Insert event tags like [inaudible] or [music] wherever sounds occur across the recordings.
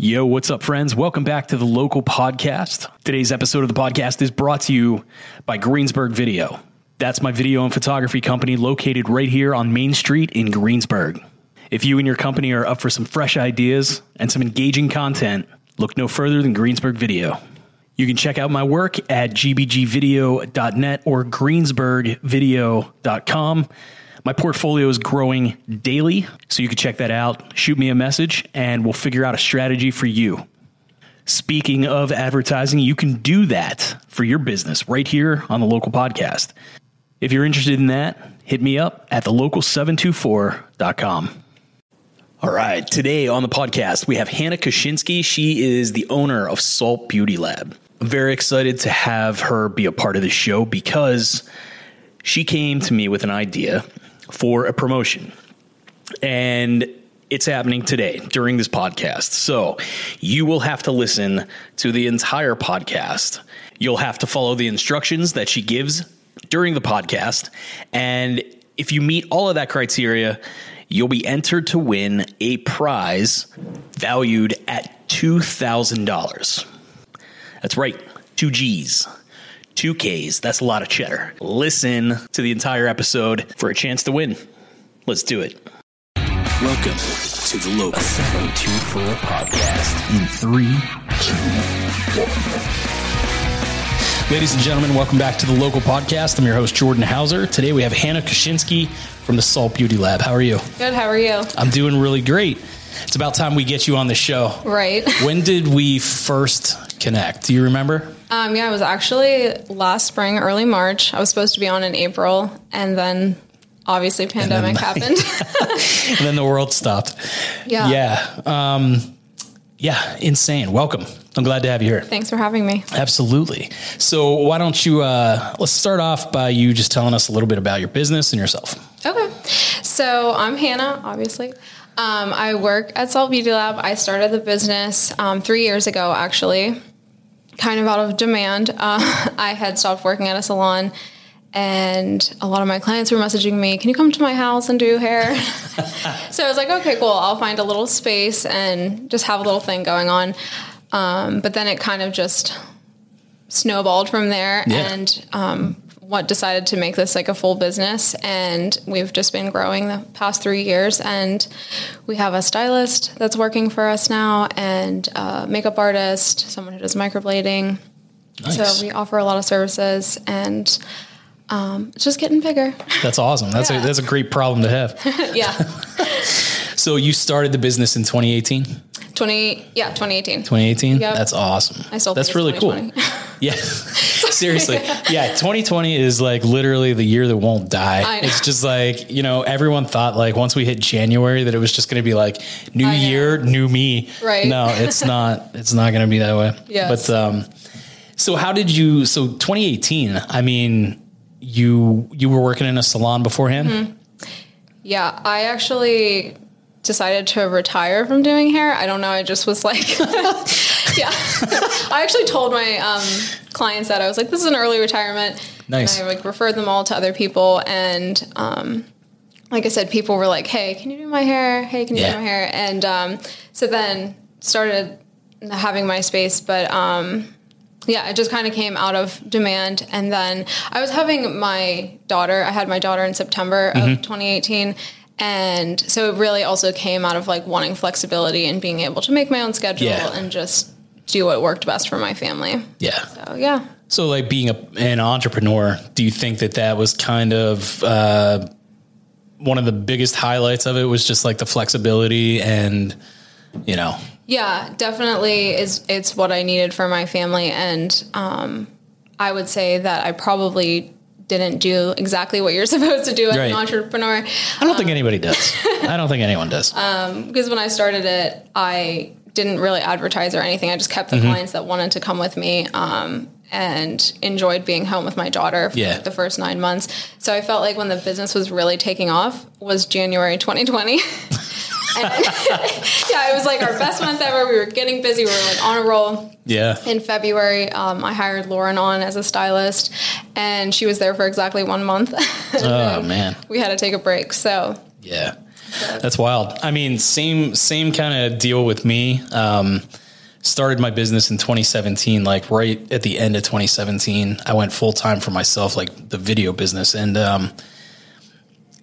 Yo, what's up, friends? Welcome back to the local podcast. Today's episode of the podcast is brought to you by Greensburg Video. That's my video and photography company located right here on Main Street in Greensburg. If you and your company are up for some fresh ideas and some engaging content, look no further than Greensburg Video. You can check out my work at gbgvideo.net or greensburgvideo.com. My portfolio is growing daily, so you can check that out. Shoot me a message, and we'll figure out a strategy for you. Speaking of advertising, you can do that for your business right here on the local podcast. If you're interested in that, hit me up at thelocal724.com. All right, today on the podcast, we have Hannah Koshinsky. She is the owner of Salt Beauty Lab. I'm very excited to have her be a part of the show because she came to me with an idea for a promotion. And it's happening today during this podcast. So you will have to listen to the entire podcast. You'll have to follow the instructions that she gives during the podcast. And if you meet all of that criteria, you'll be entered to win a prize valued at $2,000. That's right, two G's. Two Ks, that's a lot of cheddar. Listen to the entire episode for a chance to win. Let's do it. Welcome to the Local 724 podcast in three, two, Ladies and gentlemen, welcome back to the Local Podcast. I'm your host, Jordan Hauser. Today we have Hannah Koshinsky from the Salt Beauty Lab. How are you? Good, how are you? I'm doing really great. It's about time we get you on the show. Right. when did we first connect? Do you remember? Um, yeah, it was actually last spring, early March. I was supposed to be on in April, and then obviously pandemic then, [laughs] happened. and then the world stopped. Yeah. Yeah. Um, yeah, insane. Welcome. I'm glad to have you here. Thanks for having me. Absolutely. So, why don't you uh, let's start off by you just telling us a little bit about your business and yourself. Okay. So, I'm Hannah, obviously. Um, I work at Salt Beauty Lab. I started the business um, three years ago, actually, kind of out of demand. [laughs] Uh, I had stopped working at a salon and a lot of my clients were messaging me, "Can you come to my house and do hair?" [laughs] so I was like, "Okay, cool. I'll find a little space and just have a little thing going on." Um, but then it kind of just snowballed from there, yeah. and um, what decided to make this like a full business. And we've just been growing the past three years, and we have a stylist that's working for us now, and a makeup artist, someone who does microblading. Nice. So we offer a lot of services and um, it's just getting bigger. That's awesome. That's [laughs] yeah. a that's a great problem to have. [laughs] yeah. [laughs] so you started the business in 2018. 20 yeah 2018 2018 yep. that's awesome. I still that's really cool. [laughs] yeah. [laughs] Seriously. Yeah 2020 is like literally the year that won't die. It's just like you know everyone thought like once we hit january that it was just going to be like new year new me. Right. No it's [laughs] not it's not going to be that way. Yeah but um so how did you so 2018 i mean you you were working in a salon beforehand. Mm-hmm. Yeah, I actually decided to retire from doing hair. I don't know. I just was like, [laughs] yeah. [laughs] I actually told my um, clients that I was like, this is an early retirement. Nice. And I like referred them all to other people, and um, like I said, people were like, hey, can you do my hair? Hey, can you yeah. do my hair? And um, so then started having my space, but um, yeah, it just kind of came out of demand. And then I was having my daughter, I had my daughter in September mm-hmm. of 2018. And so it really also came out of like wanting flexibility and being able to make my own schedule yeah. and just do what worked best for my family. Yeah. So, yeah. So, like being a, an entrepreneur, do you think that that was kind of uh, one of the biggest highlights of it was just like the flexibility and, you know, yeah, definitely is it's what I needed for my family and um, I would say that I probably didn't do exactly what you're [laughs] supposed to do as right. an entrepreneur. I don't um, think anybody does. [laughs] I don't think anyone does. Um, because when I started it, I didn't really advertise or anything. I just kept the mm-hmm. clients that wanted to come with me. Um, and enjoyed being home with my daughter for yeah. the first nine months. So I felt like when the business was really taking off was January 2020. [laughs] [laughs] yeah, it was like our best month ever. We were getting busy. We were like on a roll. Yeah. In February, um, I hired Lauren on as a stylist, and she was there for exactly one month. [laughs] oh man. We had to take a break. So. Yeah. That's wild. I mean, same same kind of deal with me. Um, started my business in 2017, like right at the end of 2017. I went full time for myself, like the video business, and um,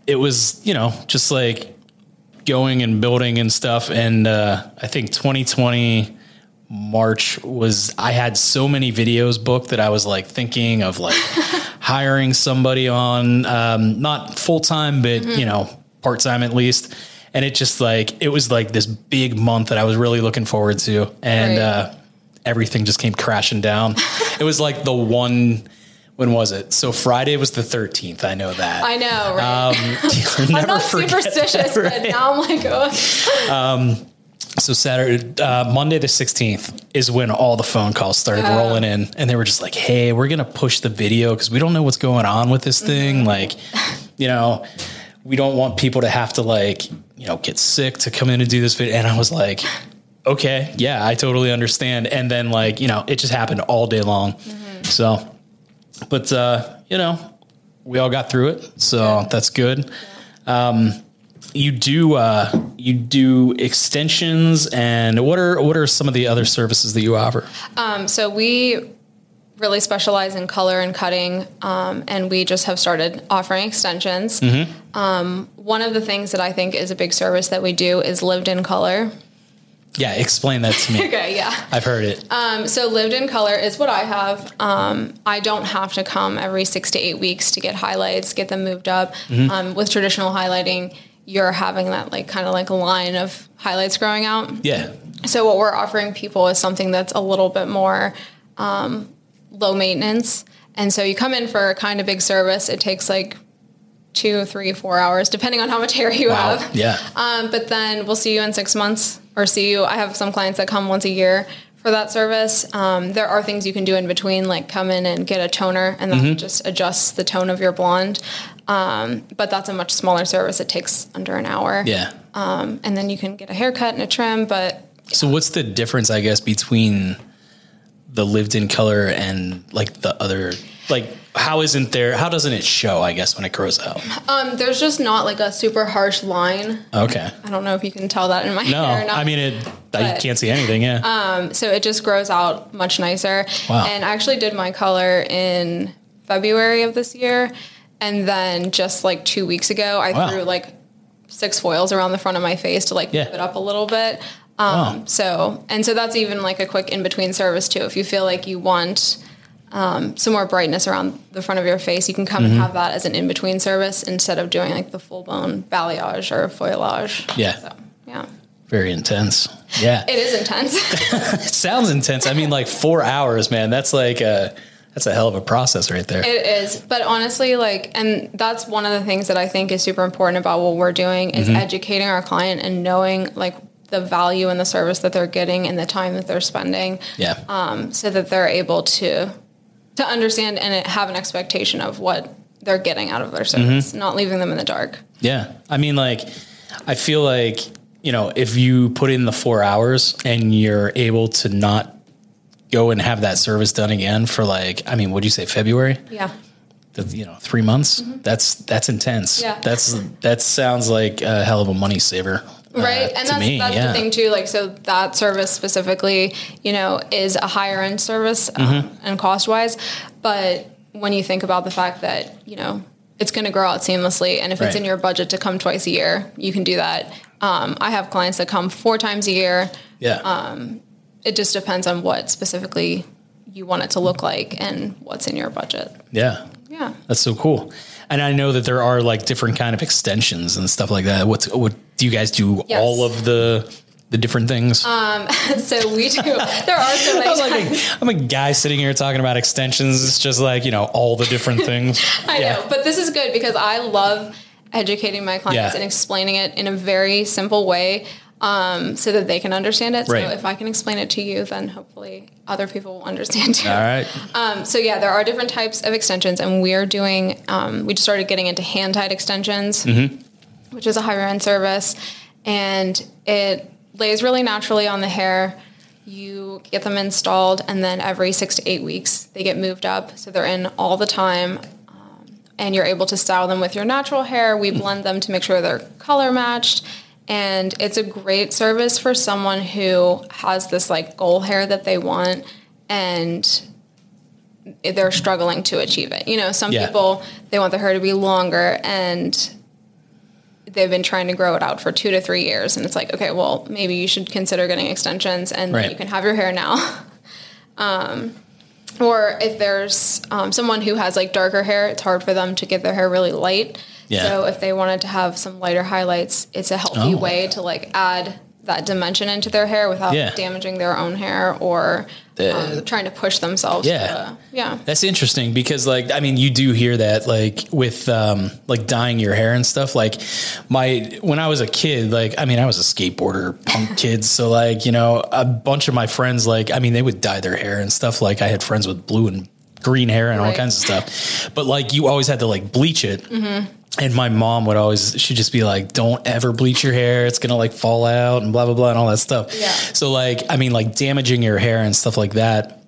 it was you know just like going and building and stuff. And uh, I think 2020 March was I had so many videos booked that I was like thinking of like [laughs] hiring somebody on, um, not full time, but mm-hmm. you know part time at least. And it just like it was like this big month that I was really looking forward to, and right. uh, everything just came crashing down. [laughs] it was like the one when was it? So Friday was the 13th. I know that. I know, right? Um, [laughs] [laughs] I'm not superstitious, right? but now I'm like, oh. [laughs] Um, so Saturday, uh, Monday the 16th is when all the phone calls started rolling in and they were just like, Hey, we're going to push the video cause we don't know what's going on with this thing. Mm-hmm. Like, you know, we don't want people to have to like, you know, get sick to come in and do this video. And I was like, okay, yeah, I totally understand. And then like, you know, it just happened all day long. Mm-hmm. So but uh, you know, we all got through it, so yeah. that's good. Um, you do uh, you do extensions, and what are what are some of the other services that you offer? Um, so we really specialize in color and cutting, um, and we just have started offering extensions. Mm-hmm. Um, one of the things that I think is a big service that we do is lived in color. Yeah, explain that to me. [laughs] okay, yeah. I've heard it. Um, so lived in color is what I have. Um, I don't have to come every six to eight weeks to get highlights, get them moved up. Mm-hmm. Um, with traditional highlighting, you're having that like kind of like a line of highlights growing out. Yeah. So what we're offering people is something that's a little bit more um, low maintenance. And so you come in for a kind of big service. It takes like two, three, four hours, depending on how much [laughs] hair you wow. have. Yeah. Um, but then we'll see you in six months or see you. I have some clients that come once a year for that service. Um, there are things you can do in between, like come in and get a toner, and that mm-hmm. just adjusts the tone of your blonde. Um, but that's a much smaller service. It takes under an hour. Yeah. Um, and then you can get a haircut and a trim. But so, what's the difference, I guess, between the lived-in color and like the other like how isn't there how doesn't it show i guess when it grows out um there's just not like a super harsh line okay i don't know if you can tell that in my hair. no, hair i mean it but, i can't see anything yeah um so it just grows out much nicer wow. and i actually did my color in february of this year and then just like two weeks ago i wow. threw like six foils around the front of my face to like yeah. it up a little bit um, wow. so and so that's even like a quick in between service too if you feel like you want um, some more brightness around the front of your face, you can come mm-hmm. and have that as an in between service instead of doing like the full blown balayage or foilayage. Yeah. So, yeah. Very intense. Yeah. it is intense. [laughs] it sounds intense. I mean, like four hours, man. That's like a that's a hell of a process right there. It is. But honestly, like, and that's one of the things that I think is super important about what we're doing is mm-hmm. educating our client and knowing like the value and the service that they're getting and the time that they're spending. Yeah. Um, so that they're able to to understand and have an expectation of what they're getting out of their service, mm-hmm. not leaving them in the dark. Yeah. I mean, like, I feel like, you know, if you put in the four hours and you're able to not go and have that service done again for like, I mean, what'd you say, February? Yeah. The, you know, three months. Mm-hmm. That's that's intense. Yeah. That's that sounds like a hell of a money saver. Uh, right uh, and that's, me, that's yeah. the thing too like so that service specifically you know is a higher end service um, mm-hmm. and cost wise but when you think about the fact that you know it's going to grow out seamlessly and if right. it's in your budget to come twice a year you can do that um, i have clients that come four times a year yeah um, it just depends on what specifically you want it to look like and what's in your budget yeah yeah that's so cool and I know that there are like different kind of extensions and stuff like that. What's what do you guys do? Yes. All of the the different things. Um, [laughs] so we do. There are so [laughs] many. I'm, like a, I'm a guy sitting here talking about extensions. It's just like you know all the different [laughs] things. I yeah. know, but this is good because I love educating my clients yeah. and explaining it in a very simple way um, so that they can understand it. Right. So if I can explain it to you, then hopefully other people will understand too. All right. Um, so yeah, there are different types of extensions, and we're doing. Um, we just started getting into hand tied extensions, mm-hmm. Which is a higher end service, and it lays really naturally on the hair. You get them installed, and then every six to eight weeks they get moved up, so they're in all the time. Um, and you're able to style them with your natural hair. We blend them to make sure they're color matched. And it's a great service for someone who has this like goal hair that they want and they're struggling to achieve it. You know, some Yeah. people they want their hair to be longer and they've been trying to grow it out for two to three years and it's like okay well maybe you should consider getting extensions and Right. you can have your hair now [laughs] um, or if there's um, someone who has like darker hair it's hard for them to get their hair really light Yeah. so if they wanted to have some lighter highlights it's a healthy Oh. way to like add that dimension into their hair without Yeah. damaging their own hair or um, trying to push themselves Yeah. to, yeah. That's interesting because like I mean you do hear that like with um like dyeing your hair and stuff. Like my when I was a kid like I mean I was a skateboarder punk [laughs] kid. So like you know a bunch of my friends like I mean they would dye their hair and stuff. Like I had friends with blue and green hair and all kinds of stuff. But like you always had to like bleach it and my mom would always she'd just be like don't ever bleach your hair it's gonna like fall out and blah blah blah and all that stuff Yeah. so like I mean like damaging your hair and stuff like that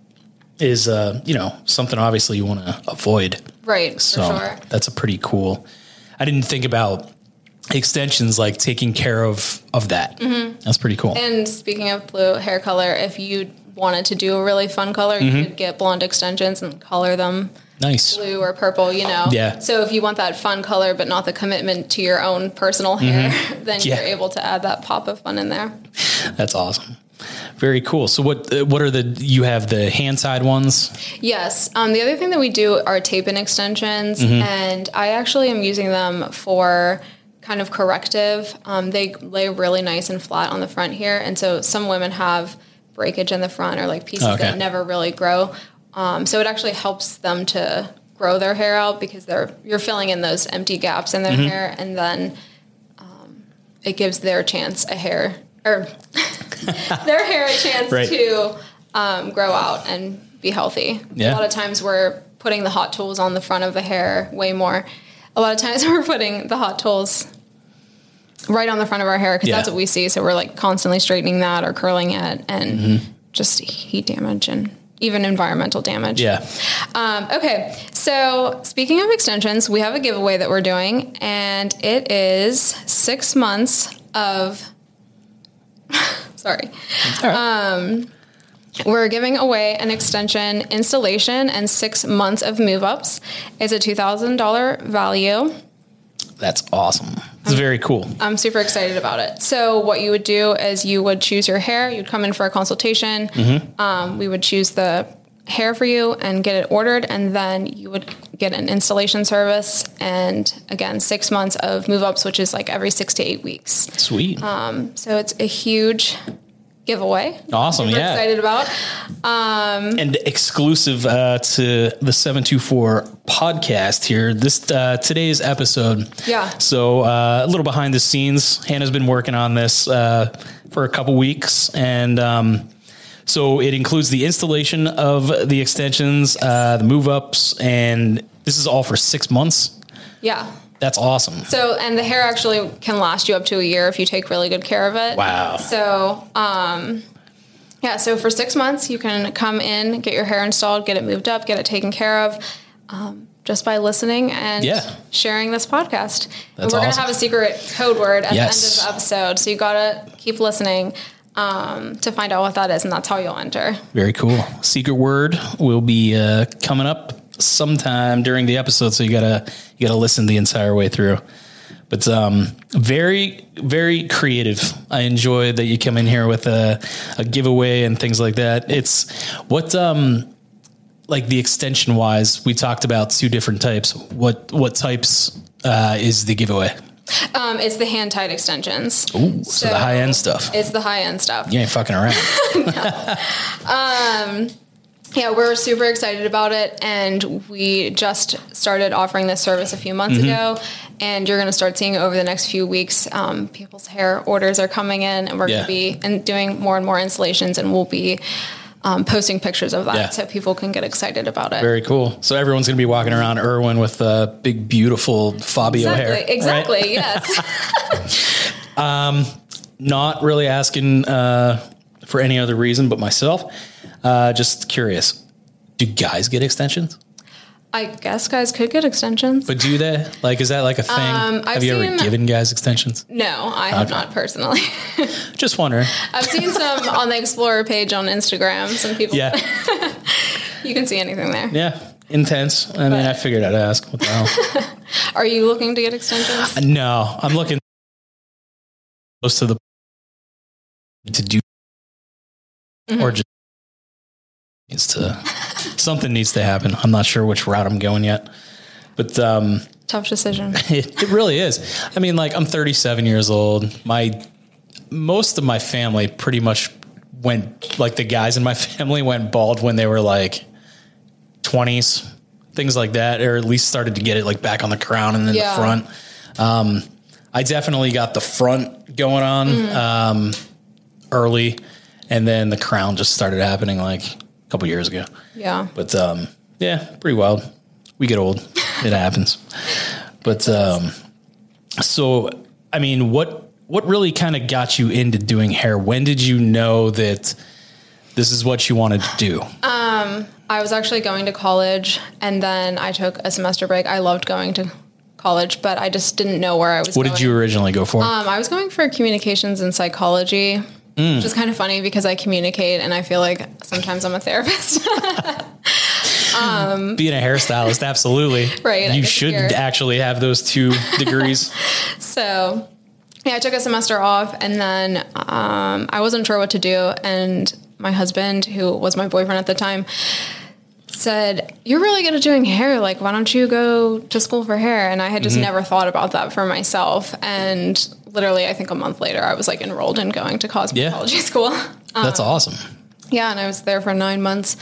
is uh you know something obviously you want to avoid right so for sure that's a pretty cool i didn't think about extensions like taking care of of that that's pretty cool Mm-hmm. And speaking of blue hair color, if you wanted to do a really fun color, Mm-hmm. you could get blonde extensions and color them nice blue or purple, you know? Yeah. So if you want that fun color, but not the commitment to your own personal hair, [laughs] then Mm-hmm. Yeah. you're able to add that pop of fun in there. that's awesome very cool so what uh, what are the you have the hand tied ones Yes. Um, the other thing that we do are tape in extensions, Mm-hmm. and I actually am using them for kind of corrective. Um, they lay really nice and flat on the front here, and so some women have breakage in the front or like pieces Okay. that never really grow. Um, so it actually helps them to grow their hair out because they're you're filling in those empty gaps in their Mm-hmm. hair, and then um, it gives their chance a hair or [laughs] their hair a chance Right. to um, grow out and be healthy. Yeah. A lot of times we're putting the hot tools on the front of the hair way more. A lot of times [laughs] we're putting the hot tools right on the front of our hair because Yeah. that's what we see. So we're like constantly straightening that or curling it and Mm-hmm. just heat damage and even environmental damage. yeah Um, okay, so speaking of extensions, we have a giveaway that we're doing, and it is six months of. [laughs] sorry. Um, we're giving away an extension installation and six months of move ups. It's a $2,000 value. That's awesome it's very cool I'm super excited about it. So, what you would do is you would choose your hair, you'd come in for a consultation. Um, we would choose the hair for you and get it ordered, and then you would get an installation service. And again, six months of move ups, which is like every six to eight weeks. sweet So, it's a huge giveaway. awesome yeah excited about. Um, and exclusive uh, to the 724 podcast here this uh, today's episode Yeah. so uh, a little behind the scenes hannah's been working on this uh, for a couple weeks and um, so it includes the installation of the extensions uh, the move ups and this is all for six months Yeah. That's awesome So, and the hair actually can last you up to a year if you take really good care of it. wow So, um, yeah, so for six months, you can come in, get your hair installed, get it moved up, get it taken care of, um, just by listening and Yeah. sharing this podcast. and That's we're going to have a secret code word at Yes. the end of the episode. So you got to keep listening um, to find out what that is, and that's how you'll enter. Very cool. Secret word will be uh, coming up sometime during the episode, so you gotta you gotta listen the entire way through. But um, very very creative. I enjoy that you come in here with a, a giveaway and things like that. It's what um like the extension wise. We talked about two different types. What what types uh, is the giveaway? Um, it's the hand tied extensions. Ooh, so, the high end stuff. It's the high end stuff. You ain't fucking around. [laughs] [laughs] Yeah, we're super excited about it, and we just started offering this service a few months Mm-hmm. ago. And you're going to start seeing over the next few weeks, um, people's hair orders are coming in, and we're Yeah. going to be and doing more and more installations, and we'll be um, posting pictures of that Yeah. so people can get excited about it. Very cool. So everyone's gonna be walking around Irwin with uh, big, beautiful Fabio hair. exactly, right? exactly. Yes. [laughs] Not really asking uh, for any other reason but myself. Uh, just curious. Do guys get extensions? I guess guys could get extensions. But do they? Like, is that like a thing? Um, I've Have you ever given guys extensions? no, I have not personally. [laughs] Just wondering. I've seen some [laughs] on the Explorer page on Instagram. Some people, Yeah. [laughs] you can see anything there. Yeah. Intense. I mean, I figured I'd ask. What the hell? Are you looking to get extensions? no, I'm looking close to the to do Mm-hmm. or just needs to something needs to happen. I'm not sure which route I'm going yet. But um Tough decision. [laughs] It, it really is. I mean, like I'm 37 years old. My most of my family pretty much went like the guys in my [laughs] family went bald when they were like 20s, things like that, or at least started to get it like back on the crown and then Yeah. the front. Um, I definitely got the front going on um, early, and then the crown just started happening like a couple years ago. Yeah. But um, yeah, pretty wild. We get old. It happens. But um, so I mean, what what really kind of got you into doing hair? When did you know that this is what you wanted to do? Um, I was actually going to college and then I took a semester break. I loved going to college, but I just didn't know where I was What going. did you originally go for? Um, I was going for communications and psychology, Mm. which is kind of funny because I communicate and I feel like sometimes I'm a therapist. [laughs] Being a hairstylist, absolutely. [laughs] Right, You should actually have those two degrees. [laughs] so, yeah, I took a semester off and then um, I wasn't sure what to do. And my husband, who was my boyfriend at the time, said, You're really good at doing hair. Like, why don't you go to school for hair? And I had just Mm-hmm. never thought about that for myself. And literally, I think a month later, I was like enrolled in going to cosmetology [laughs] school. [laughs] That's awesome. Yeah, and I was there for nine months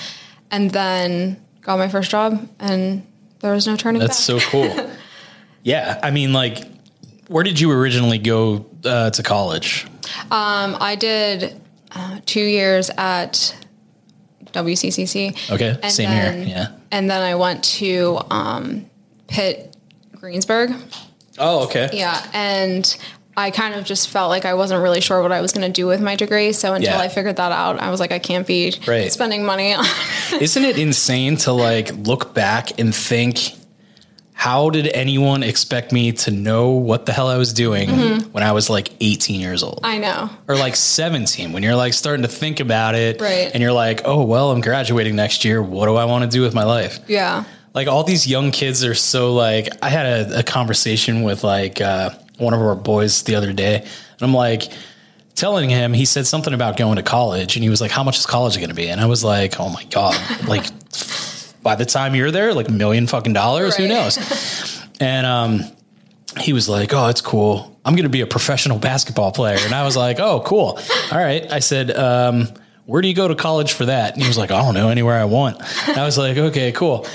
and then got my first job and there was no turning That's back. so cool. [laughs] yeah, I mean, like, where did you originally go uh, to college? um, I did uh, two years at WCCC. Okay, And same then- here. Yeah. And then I went to um, Pitt Greensburg. Oh, okay. Yeah. And I kind of just felt like I wasn't really sure what I was going to do with my degree. So until Yeah. I figured that out, I was like, I can't be Right. spending money on. [laughs] Isn't it insane to like look back and think, how did anyone expect me to know what the hell I was doing when I was like 18 years old? Mm-hmm. I know. or like 17 when you're like starting to think about it Right. and you're like, oh, well, I'm graduating next year. What do I want to do with my life? Yeah. Like all these young kids are so like, I had a, a conversation with like uh, one of our boys the other day and I'm like, telling him he said something about going to college and he was like how much is college going to be? And i was like oh my god like by the time you're there like a million fucking dollars? Who knows? And um he was like oh it's cool. I'm going to be a professional basketball player. And i was like oh cool. All right. I said um where do you go to college for that? And he was like i don't know anywhere i want. And i was like okay cool.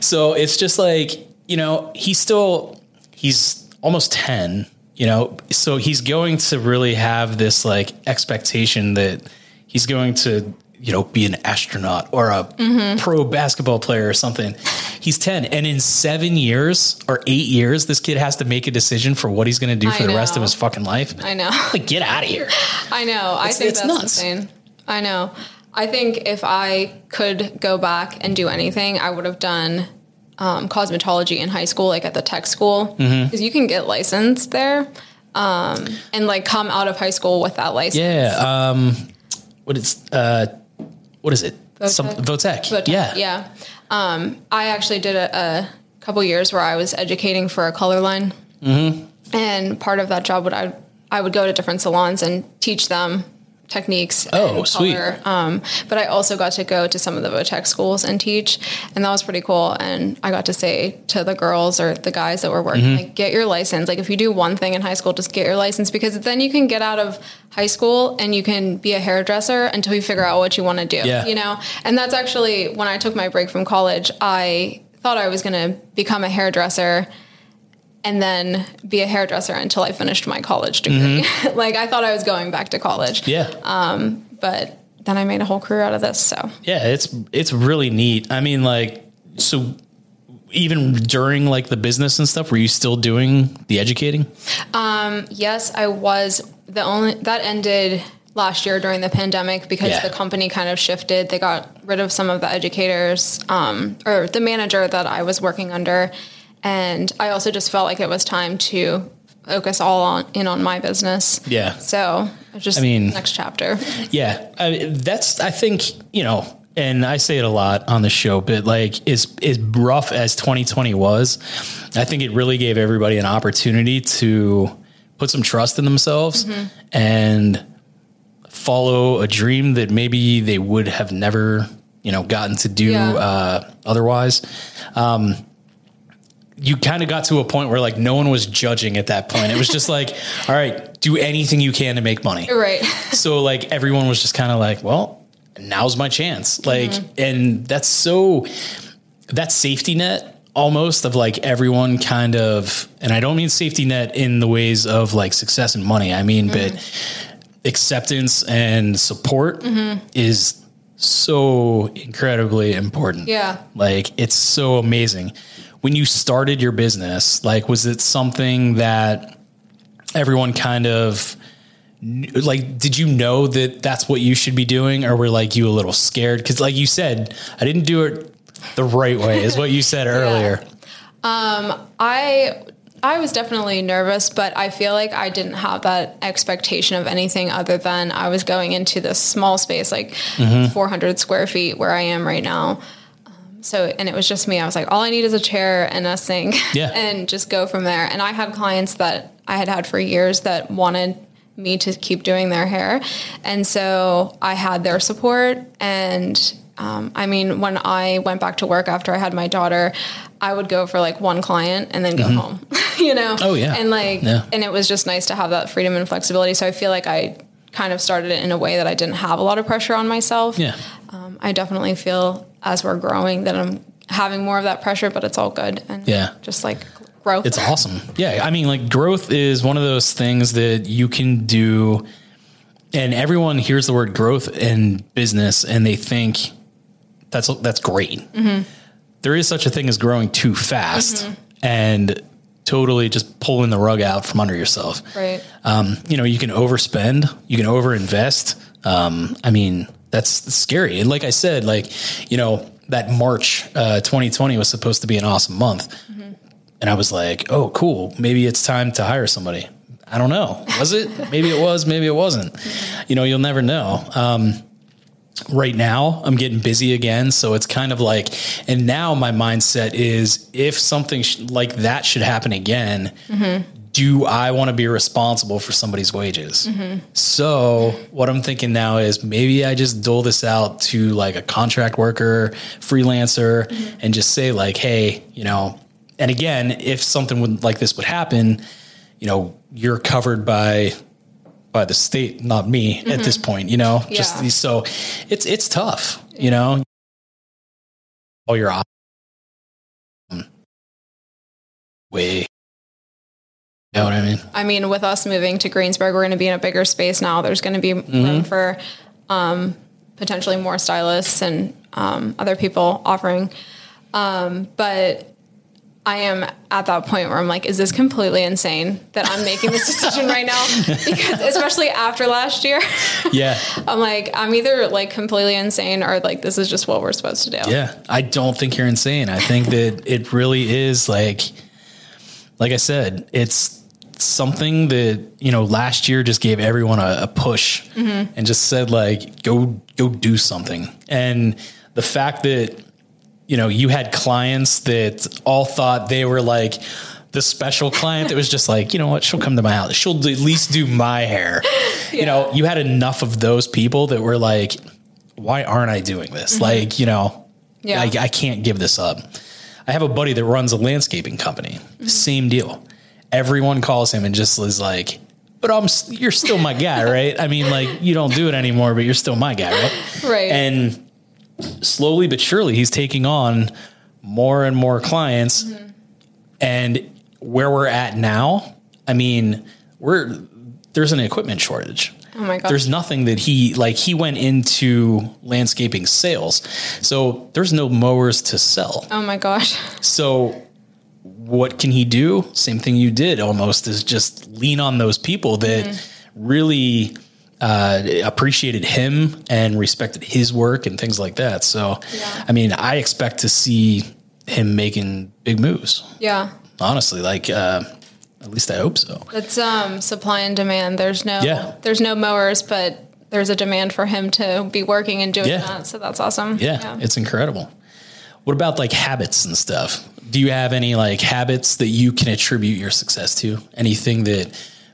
So it's just like you know he's still he's almost 10 you know so he's going to really have this like expectation that he's going to you know be an astronaut or a Mm-hmm. pro basketball player or something he's 10 and in 7 years or 8 years this kid has to make a decision for what he's going to do I for the rest of his fucking life I know. like get out of here [laughs] I know. I think it's that's nuts. insane. I know. I think if I could go back and do anything, I would have done um, cosmetology in high school, like at the tech school, because Mm-hmm. you can get licensed there, um, and like come out of high school with that license. yeah um what is uh what is it Some, Votech? Votech. Yeah yeah. Um, I actually did a, a couple years where I was educating for a color line, Mm-hmm. and part of that job would I I would go to different salons and teach them techniques. Oh, sweet. Um, but I also got to go to some of the Votech schools and teach, and that was pretty cool. And I got to say to the girls or the guys that were working, Mm-hmm. like, get your license. Like, if you do one thing in high school, just get your license because then you can get out of high school and you can be a hairdresser until you figure out what you want to do. Yeah. You know, and that's actually when I took my break from college, I thought I was going to become a hairdresser and then be a hairdresser until I finished my college degree. [laughs] like I thought I was going back to college, yeah Um, but then I made a whole career out of this. So Yeah, it's it's really neat. I mean, like, so even during like the business and stuff, were you still doing the educating? Um, yes, I was the only that ended last year during the pandemic because Yeah. the company kind of shifted. They got rid of some of the educators um, or the manager that I was working under. And I also just felt like it was time to focus all on in on my business. Yeah. So just I mean- next chapter. [laughs] Yeah, I, that's I think you know, and I say it a lot on the show, but like as as rough as 2020 was, I think it really gave everybody an opportunity to put some trust in themselves and follow a dream that maybe they would have never you know gotten to do Yeah. uh, otherwise. Um, you kind of got to a point where like no one was judging at that point. It was just like, [laughs] all right, do anything you can to make money Right. so like everyone was just kind of like, well, now's my chance. Mm-hmm. Like, and that's so that safety net almost of like everyone kind of, and I don't mean safety net in the ways of like success and money. I mean, but mm-hmm. acceptance and support mm-hmm. is so incredibly important. Yeah. Like it's so amazing. When you started your business, like was it something that everyone kind of like did you know that that's what you should be doing or were like you a little scared cuz like you said I didn't do it the right way is what you said [laughs] earlier. Um I I was definitely nervous, but I feel like I didn't have that expectation of anything other than I was going into this small space, like Mm-hmm. 400 square feet, where I am right now. So, and it was just me. I was like, all I need is a chair and a sink, [laughs] Yeah. and just go from there. And I had clients that I had had for years that wanted me to keep doing their hair, and so I had their support and. Um, I mean, when I went back to work after I had my daughter, I would go for like one client and then go home, [laughs] you know? Mm-hmm. Oh, yeah. And like, Yeah. and it was just nice to have that freedom and flexibility. So I feel like I kind of started it in a way that I didn't have a lot of pressure on myself. Yeah. Um, I definitely feel as we're growing that I'm having more of that pressure, but it's all good. And Yeah. just like growth. It's awesome. Yeah. I mean, like growth is one of those things that you can do. And everyone hears the word growth in business and they think that's, that's great. There is such a thing as growing too fast and totally just pulling the rug out from under yourself. right. Um, you know, you can overspend, you can overinvest. Um, I mean, that's scary. And like I said, like, you know, that March uh, 2020 was supposed to be an awesome month. And I was like, oh, cool. Maybe it's time to hire somebody. I don't know. Was it? [laughs] maybe it was, maybe it wasn't. You know, you'll never know. Um, right now I'm getting busy again. So it's kind of like, and now my mindset is if something sh- like that should happen again, do I want to be responsible for somebody's wages? So what I'm thinking now is maybe I just dole this out to like a contract worker, freelancer, and just say like, Hey, you know, and again, if something would like this would happen, you know, you're covered by by the state, not me at this mm-hmm. point, you know, just Yeah. these, so it's, it's tough, you know, all your way, you know what I mean? I mean, with us moving to Greensburg, we're going to be in a bigger space now. There's going to be Mm-hmm. room for um, potentially more stylists and um, other people offering. Um, but I am at that point where I'm like, is this completely insane that I'm making this [laughs] decision right now? Because especially after last year, [laughs] Yeah. I'm like, I'm either like completely insane or like this is just what we're supposed to do. Yeah. I don't think you're insane. I think that it really is like, like I said, it's something that, you know, last year just gave everyone a, a push mm-hmm. and just said like, go, go do something. And the fact that, you know, you had clients that all thought they were like the special client that was just like, you know what, she'll come to my house. She'll at least do my hair. [laughs] You know, you had enough of those people that were like, why aren't I doing this? Mm-hmm. Like, you know, Yeah. I, I can't give this up. I have a buddy that runs a landscaping company. Mm-hmm. Same deal. Everyone calls him and just is like, but I'm, you're still my guy, [laughs] right? I mean, like you don't do it anymore, but you're still my guy, right? Right. And slowly but surely, he's taking on more and more clients. Mm-hmm. And where we're at now, I mean, we're there's an equipment shortage. Oh my god. There's nothing that he like he went into landscaping sales. So there's no mowers to sell. oh my gosh. So what can he do? Same thing you did almost is just lean on those people that really uh, appreciated him and respected his work and things like that. So, Yeah. I mean, I expect to see him making big moves. Yeah. Honestly, like uh, at least I hope so. It's um supply and demand. There's no Yeah. there's no mowers, but there's a demand for him to be working and doing Yeah. that. So that's awesome. Yeah, it's incredible. What about like habits and stuff? Do you have any like habits that you can attribute your success to? Anything that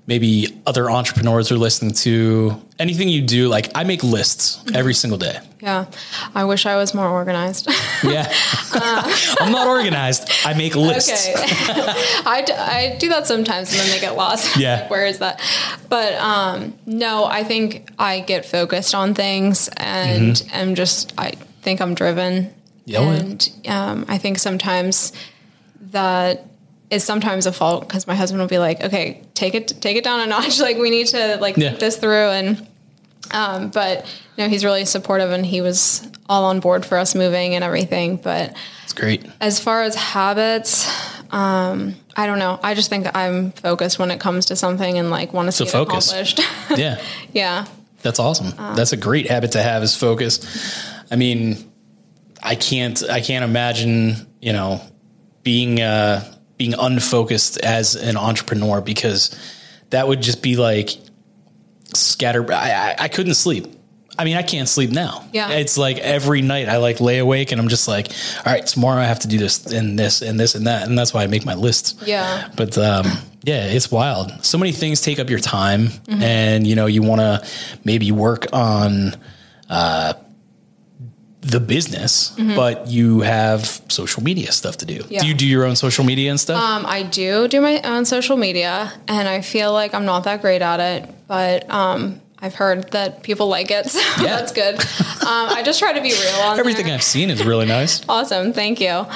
maybe other entrepreneurs are listening to? Anything you do? Like I make lists every single day. yeah. I wish I was more organized. Yeah. [laughs] [laughs] I'm not organized. I make lists. Okay. [laughs] I, d- I do that sometimes and then they get lost. Yeah. Where is that? But um, no, I think I get focused on things and am just, I think I'm driven. Yeah, and um, I think sometimes that is sometimes a fault because my husband will be like, okay, take it, take it down a notch. [laughs] Like we need to like Yeah. think this through. And, um, but no, he's really supportive and he was all on board for us moving and everything. But It's great. as far as habits, um, I don't know. I just think I'm focused when it comes to something and like want to see So it accomplished. [laughs] Yeah. yeah. That's awesome. That's a great habit to have is focus. I mean, I can't I can't imagine, you know, being uh being unfocused as an entrepreneur because that would just be like scatter I, I, I couldn't sleep. I mean, I can't sleep now. Yeah. It's like every night I like lay awake and I'm just like, all right, tomorrow I have to do this and this and this and that. And that's why I make my list. Yeah. But um, yeah, it's wild. So many things take up your time, Mm-hmm. and you know you want to maybe work on uh, the business, but you have social media stuff to do. Mm-hmm. Yeah. Do you do your own social media and stuff? Um, I do do my own social media and I feel like I'm not that great at it, but um, I've heard that people like it. [laughs] So Yeah. that's good. Um, I just try to be real on [laughs] Everything there. I've seen is really nice. [laughs] Awesome. Thank you.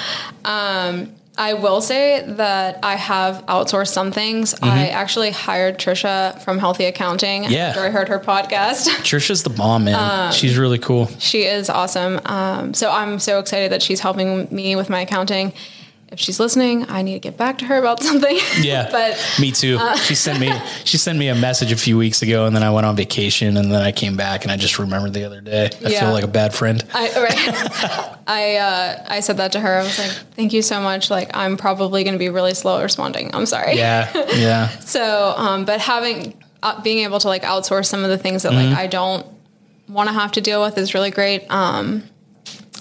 Um, I will say that I have outsourced some things. I actually hired Trisha from Healthy Accounting Mm-hmm. Yeah. after I heard her podcast. [laughs] Trisha's the bomb, man. Um, She's really cool. She is awesome. Um, so I'm so excited that she's helping me with my accounting. If she's listening, I need to get back to her about [laughs] something. Yeah, [laughs] but me too. uh, she sent me she sent me a message a few weeks ago, and then I went on vacation, and then I came back, and I just remembered the other day. I Yeah. feel like a bad friend. I right. I uh, I said that to her. I was like, "Thank you so much. Like, I'm probably going to be really slow at responding. I'm sorry." Yeah, yeah, [laughs] So, um, but having uh, being able to like outsource some of the things that Mm-hmm. like I don't want to have to deal with is really great. Um,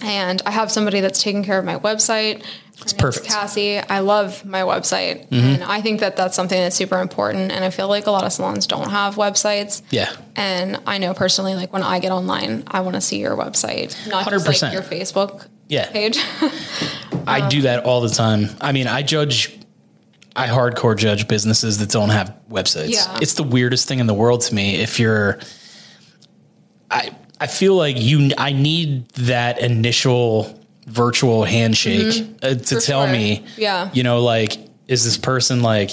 and I have somebody that's taking care of my website. It's perfect. Mm-hmm. Cassie. I love my website, and I think that that's something that's super important. And I feel like a lot of salons don't have websites. yeah. And I know personally, like when I get online, I want to see your website, not just 100%. like your Facebook Yeah. page. [laughs] I do that all the time. I mean, I judge, I hardcore judge businesses that don't have websites. Yeah. It's the weirdest thing in the world to me. If you're, I, I feel like you, I need that initial virtual handshake uh, to Mm-hmm. For tell sure. me, Yeah. you know, like, is this person like,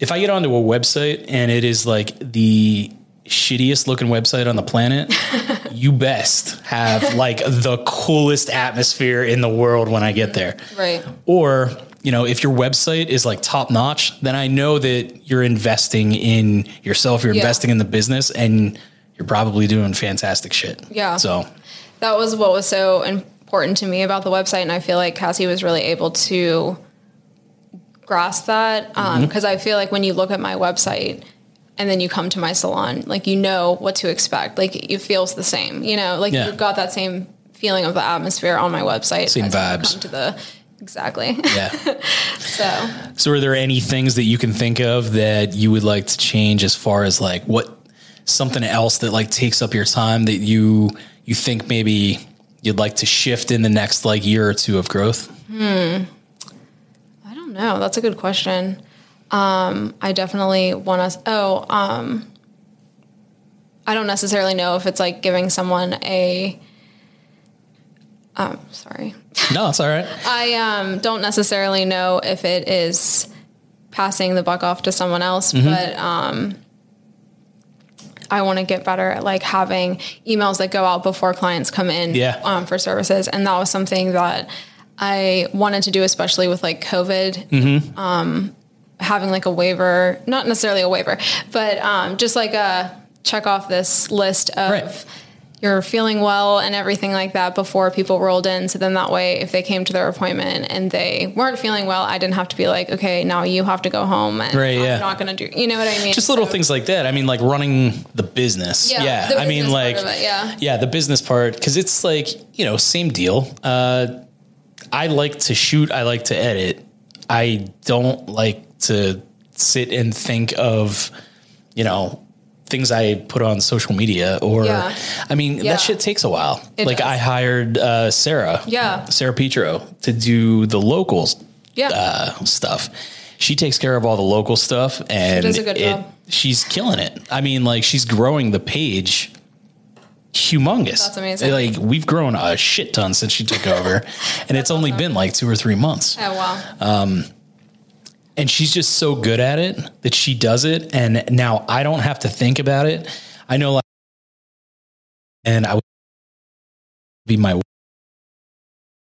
if I get onto a website and it is like the shittiest looking website on the planet, [laughs] you best have like the coolest atmosphere in the world when I get there. right. Or, you know, if your website is like top notch, then I know that you're investing in yourself, you're Yeah. investing in the business, and you're probably doing fantastic shit. Yeah. So, that was what was so important to me about the website and i feel like cassie was really able to grasp that Mm-hmm. because i feel like when you look at my website and then you come to my salon like you know what to expect like it feels the same you know like Yeah. you've got that same feeling of the atmosphere on my website Same as vibes. come to the exactly yeah. [laughs] so so, are there any things that you can think of that you would like to change as far as like what something else that like takes up your time that you you think maybe you'd like to shift in the next like year or two of growth? Hmm. i don't know that's a good question um, i definitely want to oh um, i don't necessarily know if it's like giving someone a um, sorry No, it's all right. [laughs] i um, don't necessarily know if it is passing the buck off to someone else Mm-hmm. but um, i want to get better at like having emails that go out before clients come in Yeah. um, for services and that was something that i wanted to do especially with like covid Mm-hmm. having like a waiver, not necessarily a waiver, but um, just like a check off this list of Right. You're feeling well and everything like that before people rolled in. So then that way, if they came to their appointment and they weren't feeling well, I didn't have to be like, okay, now you have to go home and Right, I'm yeah. not going to do, you know what I mean? just little So- things like that. I mean, like running the business. Yeah, Yeah. the I mean, like, it, yeah. yeah, the business part. Cause it's like, you know, same deal. Uh, I like to shoot. I like to edit. I don't like to sit and think of, you know, things I put on social media or, Yeah. I mean, Yeah. that shit takes a while. It like does. I hired, uh, Sarah. Yeah. Sarah Petro to do the locals Yeah. uh, stuff. She takes care of all the local stuff, and good it- job. she's killing it. I mean, like she's growing the page humongous. That's amazing. Like we've grown a shit ton since she took over, [laughs] and it's only been like two or three months. oh, wow. And she's just so good at it that she does it, and now I don't have to think about it. I know, like, and I would be my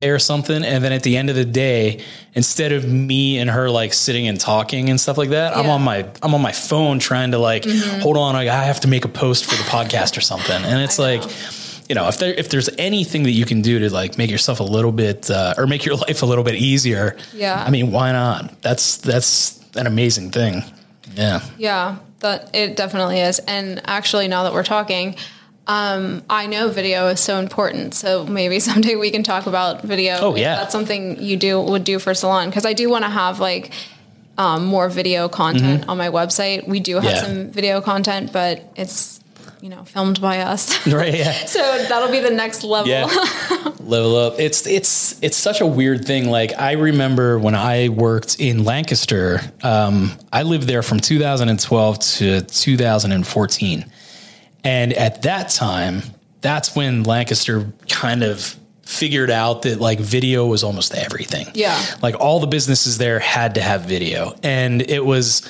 or something. And then at the end of the day instead of me and her like sitting and talking and stuff like that i'm on my i'm on my phone trying to like mm-hmm. hold on like, i have to make a post for the podcast or something. And it's I like know. You know if there if there's anything that you can do to like make yourself a little bit uh, or make your [laughs] life a little bit easier Yeah. i mean why not that's that's an amazing thing yeah Yeah, that it definitely is. And actually, now that we're talking, um, I know video is so important. So maybe [laughs] someday we can talk about video. Oh, yeah. that's something you do would do for salon because I do want to have like um, more video content on my website. We do have Mm-hmm. Yeah. some video content, but it's you know filmed by us. [laughs] right yeah [laughs] so that'll be the next level. Yeah. [laughs] Level up. It's it's it's such a weird thing. Like I remember when I worked in Lancaster, um, I lived there from 2012 to 2014. And at that time, that's when Lancaster kind of figured out that like video was almost everything. Yeah. Like all the businesses there had to have video. And it was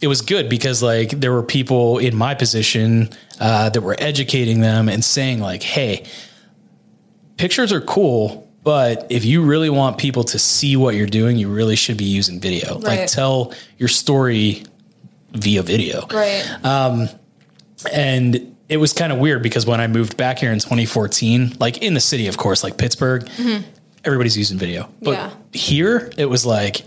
it was good because like there were people in my position uh, that were educating them and saying like, hey, pictures are cool, but if you really want people to see what you're doing, you really should be using video. Like tell your story via video. Right. And it was kind of weird because when I moved back here in 2014, like in the city, of course, like Pittsburgh, everybody's using video. But Yeah. here it was like,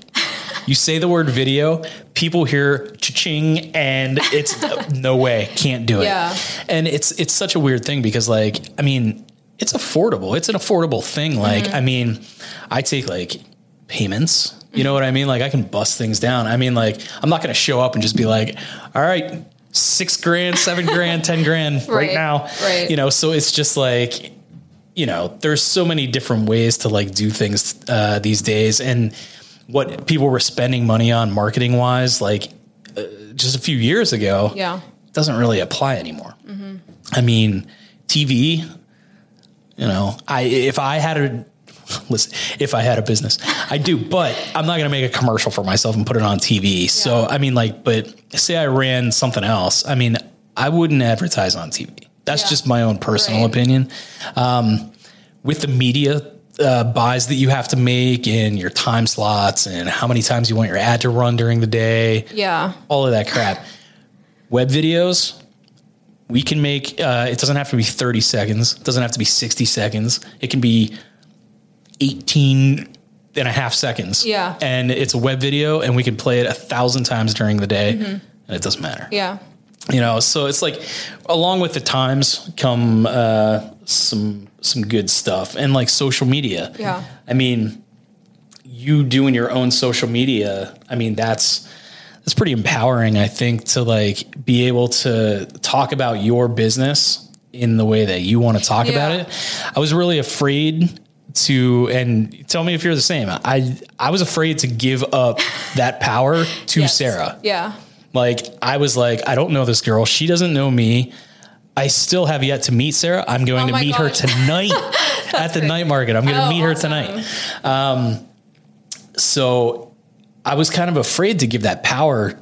you say the word video, people hear cha-ching and it's [laughs] no way, can't do it. Yeah. And it's it's such a weird thing because like, I mean, it's affordable. It's an affordable thing. Like, Mm-hmm. I mean, I take like payments. You know what I mean? Like I can bust things down. I mean, like I'm not going to show up and just be like, all right, six grand, seven grand, 10 grand [laughs] right, Right, now. right. You know, so it's just like, you know, there's so many different ways to like do things uh, these days. And what people were spending money on marketing wise, like uh, just a few years ago, Yeah. doesn't really apply anymore. I mean, TV, you know, I if I had a [laughs] listen, if I had a business, I do, but I'm not going to make a commercial for myself and put it on TV. So, I mean, like, but say I ran something else, I mean, I wouldn't advertise on TV. That's Yeah. just my own personal Right. opinion. Um, with the media uh, buys that you have to make and your time slots and how many times you want your ad to run during the day, Yeah. all of that crap. Web videos, we can make, uh, it doesn't have to be 30 seconds. It doesn't have to be 60 seconds. It can be 18 and a half seconds. Yeah. And it's a web video and we can play it a thousand times during the day and it doesn't matter. Yeah. You know, so it's like along with the times come uh, some some good stuff and like social media. Yeah. I mean, you doing your own social media, I mean, that's that's pretty empowering, I think, to like be able to talk about your business in the way that you want to talk about it. I was really afraid to and tell me if you're the same. I I was afraid to give up that power to Yes. Sarah. Yeah. Like I was like, I don't know this girl. She doesn't know me. I still have yet to meet Sarah. I'm going Oh to meet her tonight [laughs] at the night market. I'm going to Oh, meet her awesome. tonight. Um, so I was kind of afraid to give that power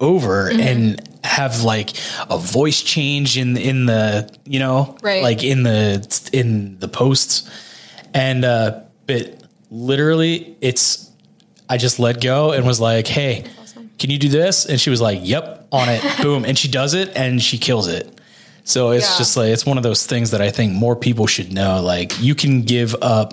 over Mm-hmm. and have like a voice change in in the you know Right. like in the in the posts and uh but literally it's I just let go and was like hey awesome. can you do this and she was like yep on it, boom, and she does it and she kills it. So it's Yeah. just like it's one of those things that I think more people should know. Like you can give up,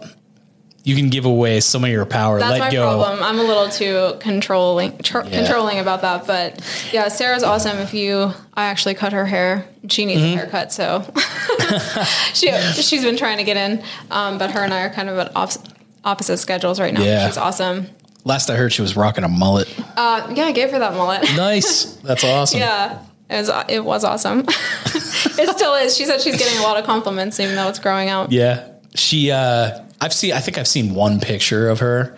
you can give away some of your power. That's let my go. problem. I'm a little too controlling, tr- Yeah. controlling about that. But yeah, Sarah's awesome. If you, I actually cut her hair. She needs Mm-hmm. a haircut, so [laughs] she she's been trying to get in. Um, but her and I are kind of at off- opposite schedules right now. Yeah. She's awesome. Last I heard, she was rocking a mullet. Uh, yeah, I gave her that mullet. Nice. That's awesome. [laughs] yeah, it was it was awesome. [laughs] it still is. She said she's getting a lot of compliments, even though it's growing out. Yeah. She uh I've seen I think I've seen one picture of her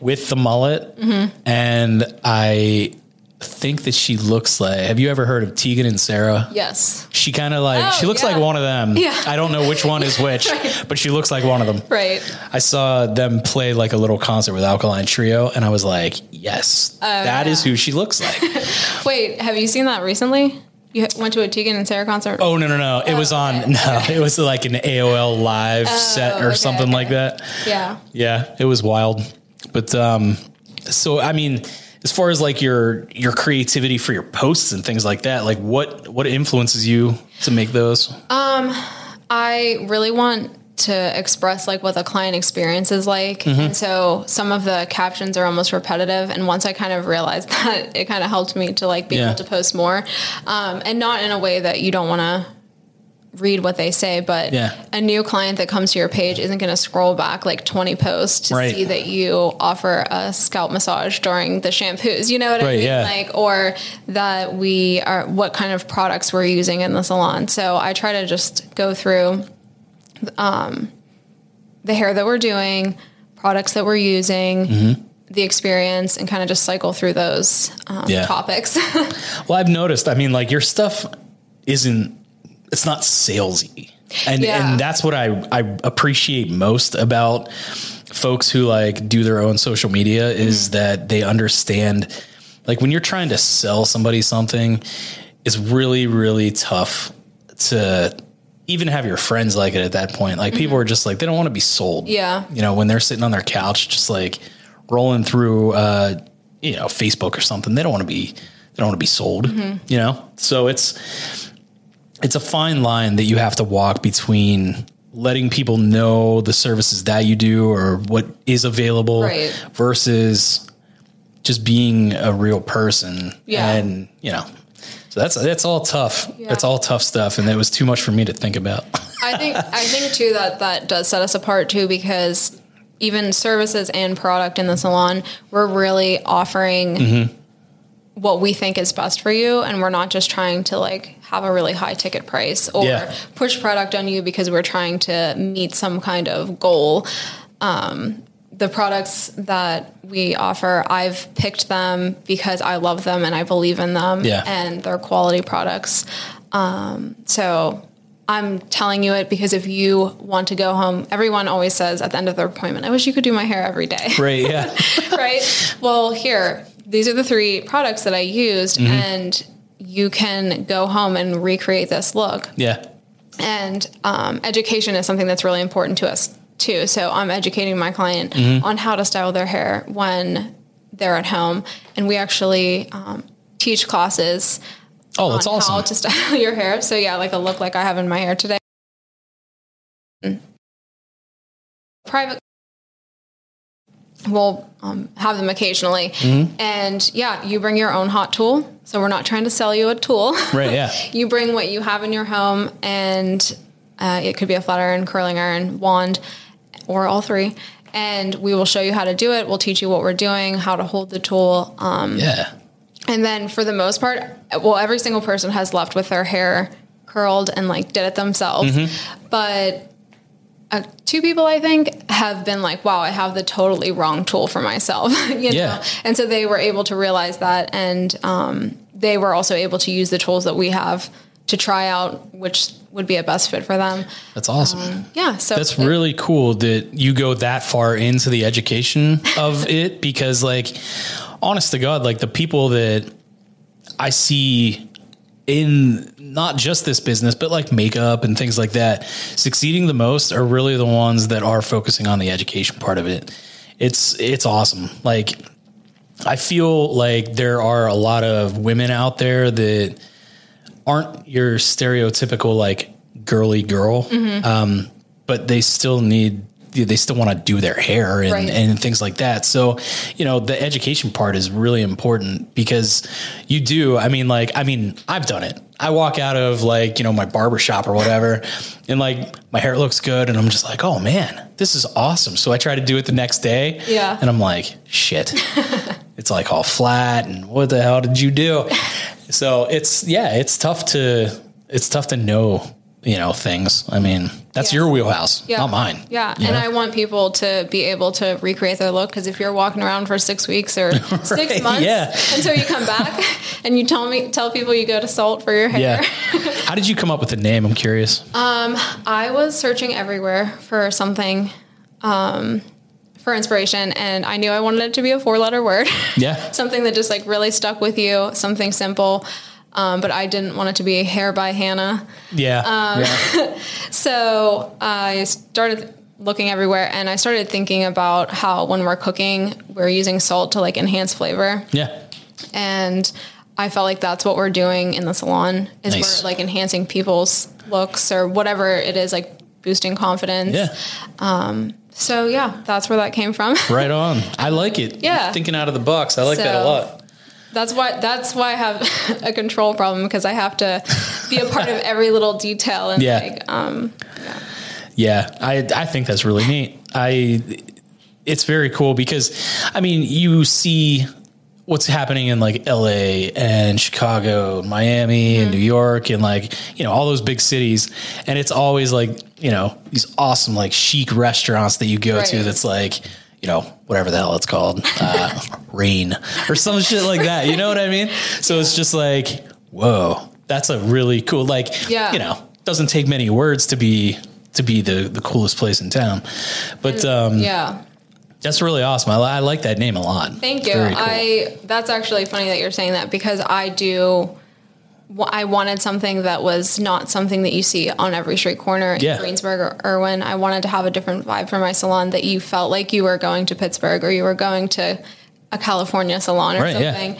with the mullet Mm-hmm. and I think that she looks like have you ever heard of Tegan and Sara? Yes. She kind of like Oh, she looks yeah. like one of them. Yeah. I don't know which one is which, [laughs] but she looks like one of them. Right. I saw them play like a little concert with Alkaline Trio and I was like, "Yes. that is Oh, yeah. who she looks like." [laughs] Wait, have you seen that recently? You went to a Tegan and Sara concert. oh, no, no, no. It was on okay, no, it was like an AOL live set or okay, something like that. Yeah. Yeah, it was wild. But um so I mean, as far as like your your creativity for your posts and things like that, like what what influences you to make those? Um, I really want to express like what the client experience is like. Mm-hmm. And so some of the captions are almost repetitive. And once I kind of realized [laughs] that, it kind of helped me to like be Yeah. able to post more. Um, and not in a way that you don't want to read what they say, but Yeah. a new client that comes to your page isn't going to scroll back like 20 posts to Right. see that you offer a scalp massage during the shampoos. You know what I Right, mean? yeah. Like, or that we are, what kind of products we're using in the salon. So I try to just go through um, the hair that we're doing, products that we're using, Mm-hmm. the experience, and kind of just cycle through those um, Yeah. topics. [laughs] Well, I've noticed, I mean, like your stuff isn't it's not salesy. And Yeah. and that's what I I appreciate most about folks who like do their own social media is mm-hmm. that they understand like when you're trying to sell somebody something, it's really really tough to even have your friends like it at that point. Like people mm-hmm. are just like they don't want to be sold. Yeah. You know, when they're sitting on their couch just like rolling through uh you know, Facebook or something, they don't want to be they don't want to be sold, mm-hmm. you know? So it's it's a fine line that you have to walk between letting people know the services that you do or what is available Right. versus just being a real person. Yeah. And, you know, so that's that's all tough. Yeah. That's all tough stuff and it was too much for me to think about. I think [laughs] I think too that that does set us apart too because even services and product in the salon, we're really offering Mm-hmm. What we think is best for you, and we're not just trying to like have a really high ticket price or Yeah. push product on you because we're trying to meet some kind of goal. Um, the products that we offer, I've picked them because I love them and I believe in them, Yeah. and they're quality products. Um, so I'm telling you it because if you want to go home, everyone always says at the end of their appointment, I wish you could do my hair every day. right. Yeah. [laughs] right? Well, here, these are the three products that I used, Mm-hmm. and you can go home and recreate this look. Yeah. And um, education is something that's really important to us too. So I'm educating my client Mm-hmm. on how to style their hair when they're at home, and we actually um, teach classes Oh, that's on awesome. how to [laughs] style your hair. So yeah, like a look like I have in my hair today. Private we'll um, have them occasionally. Mm-hmm. And yeah, you bring your own hot tool. So we're not trying to sell you a tool. right. Yeah. [laughs] you bring what you have in your home, and uh, it could be a flat iron, curling iron, wand, or all three. And we will show you how to do it. We'll teach you what we're doing, how to hold the tool. Um, Yeah. and then for the most part, well, every single person has left with their hair curled and like did it themselves. Mm-hmm. But uh, two people, I think, have been like, wow, I have the totally wrong tool for myself. [laughs] you Yeah. know? And so they were able to realize that. And um, they were also able to use the tools that we have to try out which would be a best fit for them. That's awesome. Yeah. So That's really cool that you go that far into the education of [laughs] it because like honest to God, like the people that I see in not just this business, but like makeup and things like that, succeeding the most are really the ones that are focusing on the education part of it. It's it's awesome. Like I feel like there are a lot of women out there that aren't your stereotypical like girly girl, Mm-hmm. um, but they still need they still want to do their hair and, Right. and things like that. So, you know, the education part is really important because you do. I mean, like, I mean, I've done it. I walk out of like, you know, my barber shop or whatever, and like my hair looks good, and I'm just like, oh man, this is awesome. So I try to do it the next day. Yeah. And I'm like, shit, [laughs] it's like all flat. And what the hell did you do? So it's, yeah, it's tough to, it's tough to know, you know, things. I mean, that's Yeah. your wheelhouse, Yeah. not mine. Yeah. And know? I want people to be able to recreate their look because if you're walking around for six weeks or [laughs] six months yeah. until you come back [laughs] and you tell me tell people you go to salt for your hair. Yeah. [laughs] How did you come up with the name? I'm curious. I was searching everywhere for something um, for inspiration and I knew I wanted it to be a four letter word. Yeah. something that just like really stuck with you, something simple. Um, but I didn't want it to be hair by Hannah. Yeah. Um, yeah. [laughs] So I started looking everywhere and I started thinking about how when we're cooking, we're using salt to like enhance flavor. Yeah. And I felt like that's what we're doing in the salon is Nice. we're like enhancing people's looks or whatever it is, like boosting confidence. Yeah. So yeah, that's where that came from. Right on. [laughs] I like it. Yeah. Thinking out of the box. I like that a lot. That's why that's why I have [laughs] a control problem because I have to be a part of every little detail and Yeah. like um Yeah, I I think that's really neat. I it's very cool because I mean you see what's happening in like LA and Chicago, and Miami and New York and like you know all those big cities and it's always like you know these awesome like chic restaurants that you go to that's like you know whatever the hell it's called uh, [laughs] rain or some shit like that you know what I mean so it's just like whoa that's a really cool like Yeah. you know doesn't take many words to be to be the the coolest place in town but um yeah. that's really awesome I, I like that name a lot Thank you. Cool. I that's actually funny that you're saying that because I do. I wanted something that was not something that you see on every street corner in Yeah. Greensburg or Irwin. I wanted to have a different vibe for my salon that you felt like you were going to Pittsburgh or you were going to a California salon or Right, yeah. something.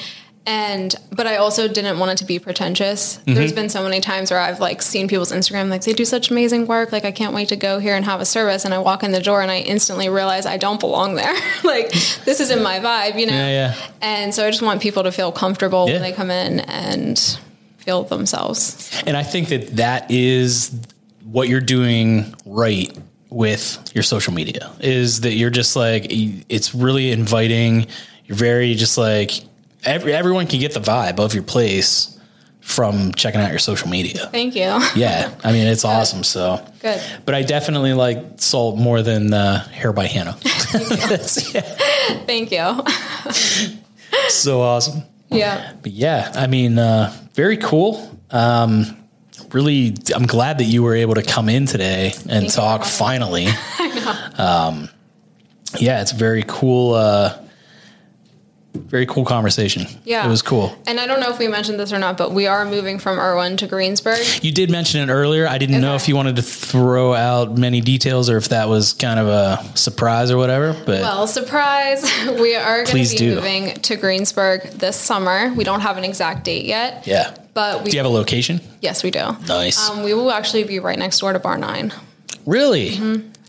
And but I also didn't want it to be pretentious. Mm-hmm. There's been so many times where I've like seen people's Instagram like they do such amazing work. Like I can't wait to go here and have a service. And I walk in the door and I instantly realize I don't belong there. [laughs] like this isn't my vibe, you know. yeah yeah And so I just want people to feel comfortable Yeah. when they come in and feel themselves. And I think that that is what you're doing right with your social media is that you're just like it's really inviting. You're very just like every, everyone can get the vibe of your place from checking out your social media. Thank you. [laughs] Yeah, I mean it's awesome. So Good. but I definitely like salt more than uh, hair by Hannah. That's [laughs] yeah, Thank you. [laughs] so awesome. yeah. But yeah, I mean, uh, very cool. Um, really, I'm glad that you were able to come in today and you talk finally. [laughs] Um, yeah, it's very cool. Uh, very cool conversation. Yeah. it was cool. And I don't know if we mentioned this or not, but we are moving from Irwin to Greensburg. You did mention it earlier. I didn't know if you wanted to throw out many details or if that was kind of a surprise or whatever. But Well, surprise, [laughs] we are going to be do. moving to Greensburg this summer. We don't have an exact date yet. yeah, But we do you have a location? yes, we do. Nice. Um, we will actually be right next door to Bar 9. really?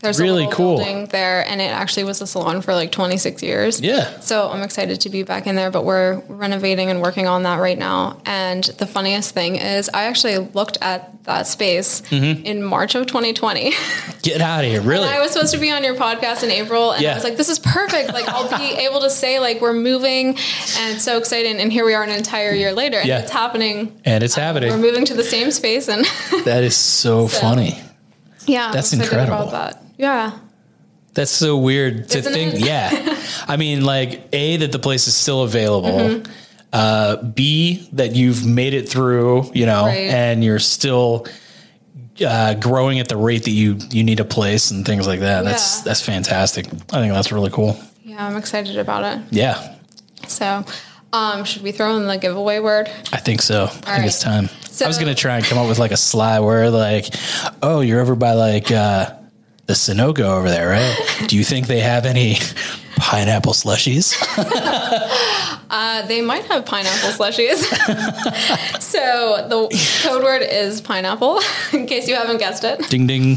There's Really cool. building there, and it actually was a salon for like 26 years. Yeah. So I'm excited to be back in there, but we're renovating and working on that right now. And the funniest thing is, I actually looked at that space Mm-hmm. in March of 2020. [laughs] Get out of here! Really? I was supposed to be on your podcast in April, and Yeah. I was like, "This is perfect! Like, I'll be [laughs] able to say like we're moving, and it's so exciting." And here we are, an entire year later, and Yeah. it's happening. and it's happening. We're moving to the same space, and That is so, [laughs] funny. yeah, That's incredible. About that, yeah, That's so weird to Isn't think. it? Yeah. [laughs] I mean, like, A, that the place is still available. Mm-hmm. Uh, B, that you've made it through, you know, Right. and you're still uh, growing at the rate that you, you need a place and things like that. That's, Yeah. that's fantastic. I think that's really cool. yeah. I'm excited about it. Yeah. So, um, should we throw in the giveaway word? I think so. I think right. it's time. So- I was going to try and come up with like a sly word, like, oh, you're over by like, uh, the Sunoco over there, right? Do you think they have any pineapple slushies? [laughs] Uh, they might have pineapple slushies. [laughs] so the code word is pineapple, [laughs] in case you haven't guessed it. ding ding.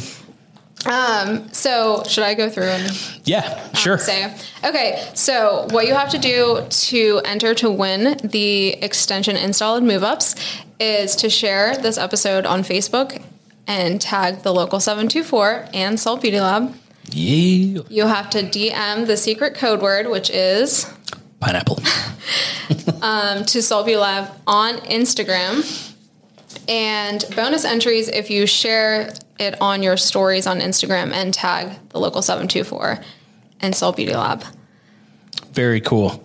So should I go through and Yeah, sure. say? Okay, so what you have to do to enter to win the extension install and move ups is to share this episode on Facebook and tag the local 724 and Salt Beauty Lab. Yeah. You have to DM the secret code word, which is Pineapple. [laughs] [laughs] to Salt Beauty Lab on Instagram. And bonus entries if you share it on your stories on Instagram and tag the local 724 and Salt Beauty Lab. Very cool.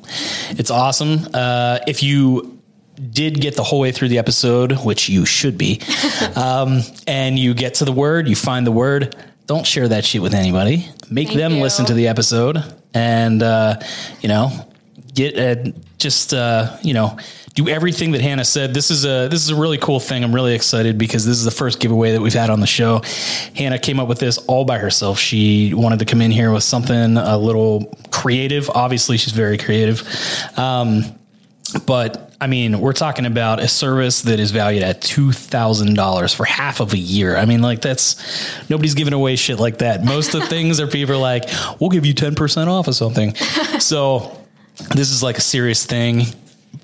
It's awesome. Uh, if you did get the whole way through the episode, which you should be, [laughs] um, and you get to the word, you find the word, don't share that shit with anybody. Make Thank them you. listen to the episode and, uh, you know, get uh, just, uh, you know, do everything that Hannah said. This is a this is a really cool thing. I'm really excited because this is the first giveaway that we've had on the show. Hannah came up with this all by herself. She wanted to come in here with something a little creative. Obviously, she's very creative. Um, but I mean, we're talking about a service that is valued at two thousand dollars for half of a year. I mean, like that's nobody's giving away shit like that. Most of the things are people are like, we'll give you ten percent off of something. [laughs] so this is like a serious thing.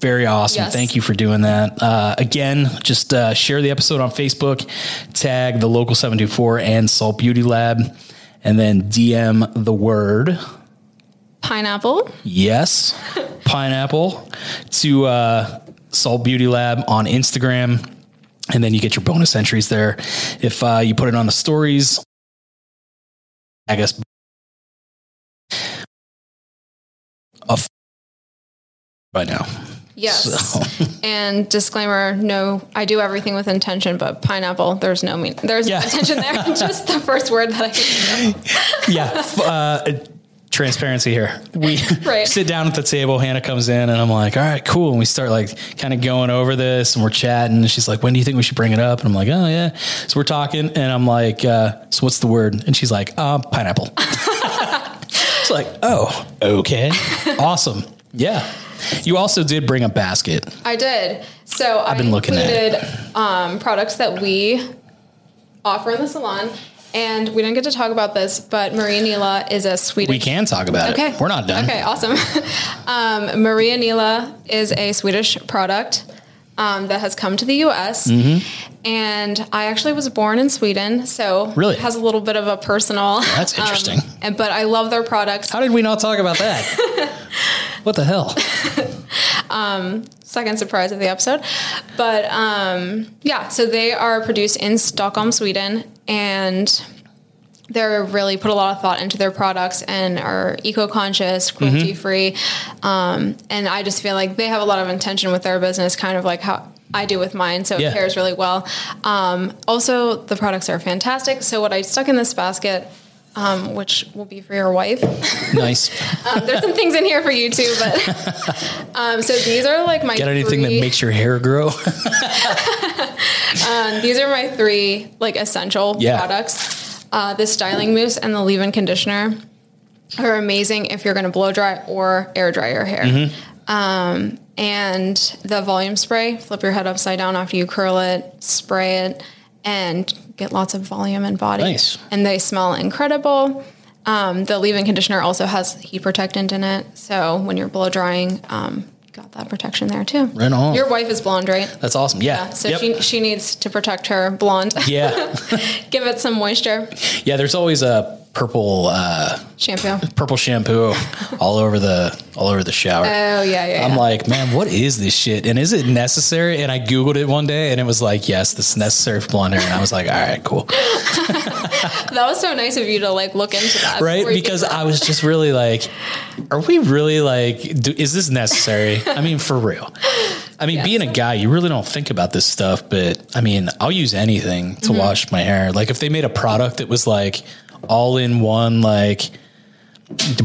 Very awesome. Yes. Thank you for doing that. Uh, again, just uh, share the episode on Facebook, tag the local 724 and Salt Beauty Lab, and then DM the word Pineapple. yes, [laughs] pineapple to uh, Salt Beauty Lab on Instagram. And then you get your bonus entries there. If uh, you put it on the stories, I guess of by now. Yes. So- [laughs] And disclaimer: No, I do everything with intention, but pineapple. There's no mean. There's Yeah. no intention there. [laughs] Just the first word that I. Can yeah. Uh, transparency here. We Right. [laughs] [laughs] sit down at the table. Hannah comes in, and I'm like, "All right, cool." And we start like kind of going over this, and we're chatting. And she's like, "When do you think we should bring it up?" And I'm like, "Oh yeah." So we're talking, and I'm like, uh, "So what's the word?" And she's like, uh, "Pineapple." [laughs] it's like, "Oh, okay, awesome, yeah." You also did bring a basket. I did. So I've been looking at Um, products that we offer in the salon, and we didn't get to talk about this, but Maria Nila is a Swedish. We can talk about Okay. it. We're not done. Okay, awesome. [laughs] um, Maria Nila is a Swedish product um, that has come to the US. And I actually was born in Sweden, so Mm-hmm. Really? it has a little bit of a personal. That's um, interesting. and but I love their products. How did we not talk about that? [laughs] what the hell? [laughs] second surprise of the episode. But um, yeah, so they are produced in Stockholm, Sweden, and they're really put a lot of thought into their products and are eco-conscious, cruelty-free. Um, and I just feel like they have a lot of intention with their business, kind of like how I do with mine. So Yeah. it pairs really well. Um, also, the products are fantastic. So what I stuck in this basket. Um, which will be for your wife. [laughs] Nice. Um, there's some things in here for you too, but [laughs] um, so these are like my Get anything three, that makes your hair grow? [laughs] these are my three like essential Yeah. products. Uh, the styling mousse and the leave-in conditioner are amazing if you're going to blow dry or air dry your hair. Mm-hmm. Um, and the volume spray, flip your head upside down after you curl it, spray it, and get lots of volume and body. Nice. And they smell incredible. Um, the leave-in conditioner also has heat protectant in it, so when you're blow drying, um, you got that protection there too. Right on. Your wife is blonde, right? That's awesome. Yeah. So Yep. she she needs to protect her blonde. yeah. [laughs] Give it some moisture. [laughs] Yeah. There's always a purple, uh, Shampoo. purple shampoo all over the, all over the shower. Oh yeah, yeah. I'm yeah. like, man, what is this shit? And is it necessary? And I Googled it one day and it was like, yes, this is necessary for blonde hair. And I was like, all right, cool. [laughs] that was so nice of you to like look into that. Right. before you get Because. I was just really like, are we really like, do, is this necessary? I mean, for real. I mean, Yes. being a guy, you really don't think about this stuff, but I mean, I'll use anything to Mm-hmm. wash my hair. Like if they made a product that was like all in one, like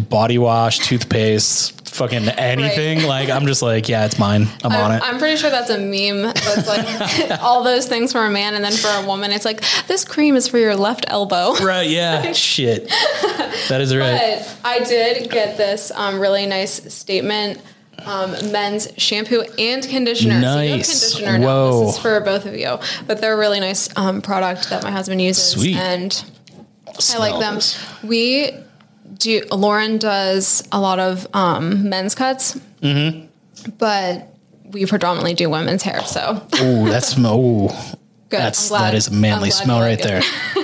body wash, toothpaste, fucking anything. Like I'm just like, yeah, it's mine. I'm on I'm, it. I'm pretty sure that's a meme. That's like [laughs] all those things for a man, and then for a woman, it's like this cream is for your left elbow. right? Yeah. [laughs] Shit. That is right. But I did get this um, really nice statement um, men's shampoo and conditioner. So Nice. conditioner now. Whoa. This is for both of you. But they're a really nice um, product that my husband uses. Sweet. And I like them. We do, Lauren does a lot of um, men's cuts, mm-hmm. but we predominantly do women's hair. So Oh, that's oh, good. that's that is a manly smell right there. [laughs]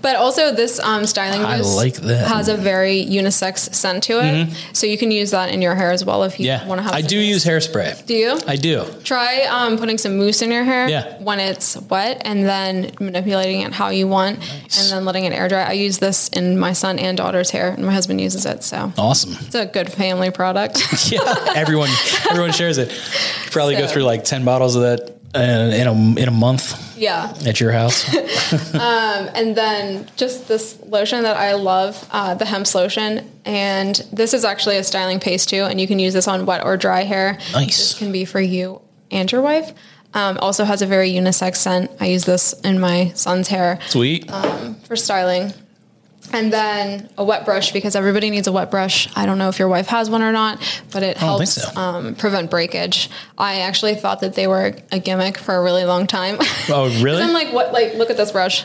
But also, this um, styling I mousse like that. has a very unisex scent to it, so you can use that in your hair as well if you Yeah, want to have. I do mousse. use hairspray. Do you I do. try um, putting some mousse in your hair Yeah. when it's wet, and then manipulating it how you want, and then letting it air dry? I use this in my son and daughter's hair, and my husband uses it, so Awesome. it's a good family product. [laughs] Yeah, everyone everyone shares it. You probably go through like ten bottles of that uh, in a in a month yeah. at your house. [laughs] and then just this lotion that I love, uh, the hemp lotion, and this is actually a styling paste too, and you can use this on wet or dry hair. Nice. This can be for you and your wife. Um, also has a very unisex scent. I use this in my son's hair Sweet. for styling. And then a wet brush because everybody needs a wet brush. I don't know if your wife has one or not, but it helps so. um, prevent breakage. I actually thought that they were a gimmick for a really long time. oh, [laughs] really? I'm like, what? Like, look at this brush.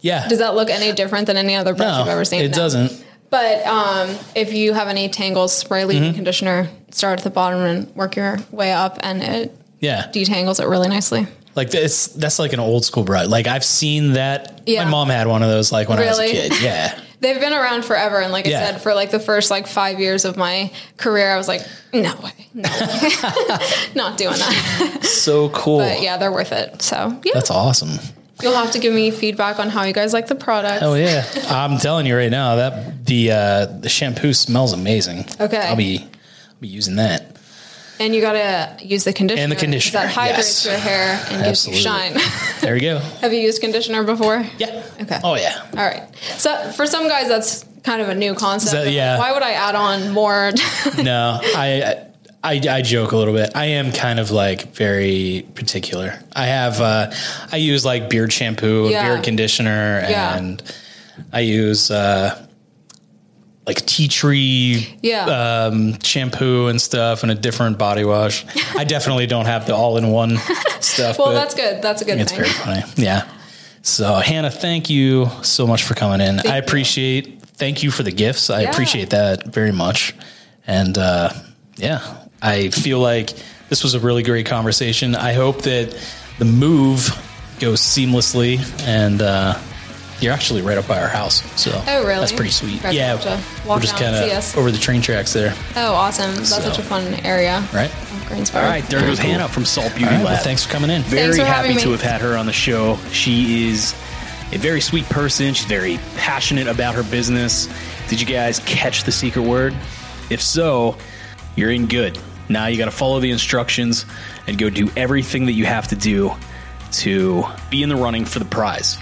yeah. Does that look any different than any other brush no, you've ever seen? it No. doesn't. But um, if you have any tangles, spray leave-in Mm-hmm. conditioner. Start at the bottom and work your way up, and it Yeah. detangles it really nicely. Like this, that's like an old school brush. Like I've seen that. Yeah. My mom had one of those. Like when I was a kid. Yeah. [laughs] They've been around forever, and like I said, for like the first like five years of my career, I was like, no way, no, way. [laughs] [laughs] not doing that. So cool. But yeah, they're worth it. So yeah, That's awesome. you'll have to give me feedback on how you guys like the product. Oh yeah, I'm telling you right now that the uh, the shampoo smells amazing. Okay. I'll be I'll be using that. And you gotta use the conditioner. And the conditioner, that hydrates yes. your hair and gives you shine. [laughs] There you go. [laughs] have you used conditioner before? Yeah. Okay. Oh yeah. All right. So for some guys, that's kind of a new concept. So, yeah. Why would I add on more? [laughs] No, I, I I joke a little bit. I am kind of like very particular. I have uh, I use like beard shampoo, Yeah. beard conditioner, Yeah. and I use uh, like tea tree Yeah. um, shampoo and stuff, and a different body wash. I [laughs] definitely don't have the all in one stuff. well, that's good. That's a good It's thing. very funny. Yeah. So Hannah, thank you so much for coming in. I you. appreciate. Thank you for the gifts. I Yeah. appreciate that very much. And uh, yeah, I feel like this was a really great conversation. I hope that the move goes seamlessly and. Uh, you're actually right up by our house, so Oh, really? That's pretty sweet. Guys yeah, have to walk we're just kind of over the train tracks there, Oh, awesome. That's So- such a fun area. right? Oh, Greensburg. Oh. All right, there goes Hannah from Salt Beauty All right. Lab. Well, thanks for coming in. very happy to have had her on the show. She is a very sweet person. She's very passionate about her business. Did you guys catch the secret word? If so, you're in good. Now you got to follow the instructions and go do everything that you have to do to be in the running for the prize.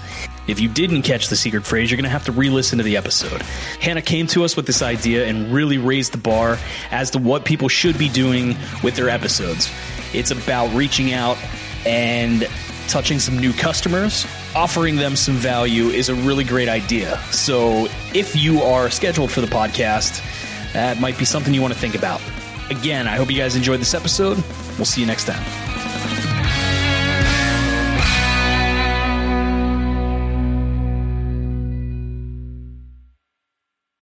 If you didn't catch the secret phrase, you're going to have to re listen to the episode. Hannah came to us with this idea and really raised the bar as to what people should be doing with their episodes. It's about reaching out and touching some new customers, offering them some value is a really great idea. So if you are scheduled for the podcast, that might be something you want to think about. Again, I hope you guys enjoyed this episode. We'll see you next time.